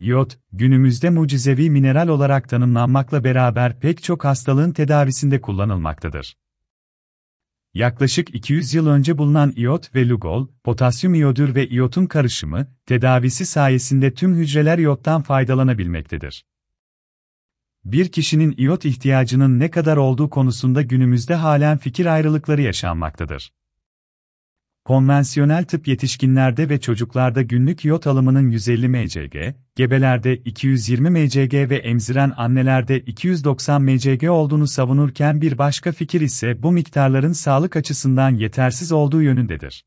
İyot, günümüzde mucizevi mineral olarak tanımlanmakla beraber pek çok hastalığın tedavisinde kullanılmaktadır. Yaklaşık 200 yıl önce bulunan iyot ve lugol, potasyum iyodür ve iyotun karışımı, tedavisi sayesinde tüm hücreler iyottan faydalanabilmektedir. Bir kişinin iyot ihtiyacının ne kadar olduğu konusunda günümüzde halen fikir ayrılıkları yaşanmaktadır. Konvansiyonel tıp yetişkinlerde ve çocuklarda günlük iyot alımının 150 mcg, gebelerde 220 mcg ve emziren annelerde 290 mcg olduğunu savunurken bir başka fikir ise bu miktarların sağlık açısından yetersiz olduğu yönündedir.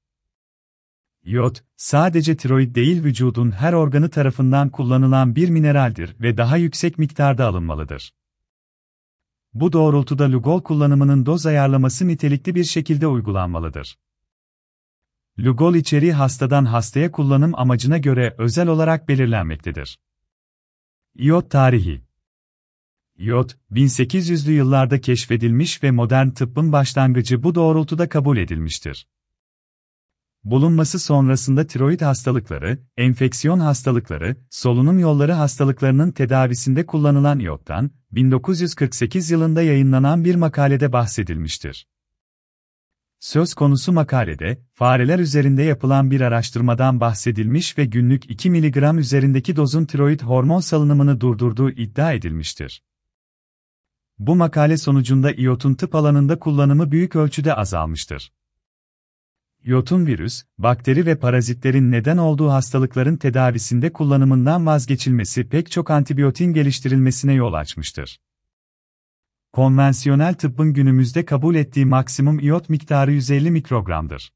İyot, sadece tiroid değil vücudun her organı tarafından kullanılan bir mineraldir ve daha yüksek miktarda alınmalıdır. Bu doğrultuda Lugol kullanımının doz ayarlaması nitelikli bir şekilde uygulanmalıdır. Lugol içeriği hastadan hastaya kullanım amacına göre özel olarak belirlenmektedir. İyot tarihi İyot, 1800'lü yıllarda keşfedilmiş ve modern tıbbın başlangıcı bu doğrultuda kabul edilmiştir. Bulunması sonrasında tiroid hastalıkları, enfeksiyon hastalıkları, solunum yolları hastalıklarının tedavisinde kullanılan iyottan, 1948 yılında yayınlanan bir makalede bahsedilmiştir. Söz konusu makalede, fareler üzerinde yapılan bir araştırmadan bahsedilmiş ve günlük 2 mg üzerindeki dozun tiroid hormon salınımını durdurduğu iddia edilmiştir. Bu makale sonucunda iyotun tıp alanında kullanımı büyük ölçüde azalmıştır. İyotun virüs, bakteri ve parazitlerin neden olduğu hastalıkların tedavisinde kullanımından vazgeçilmesi pek çok antibiyotin geliştirilmesine yol açmıştır. Konvansiyonel tıbbın günümüzde kabul ettiği maksimum iyot miktarı 150 mikrogramdır.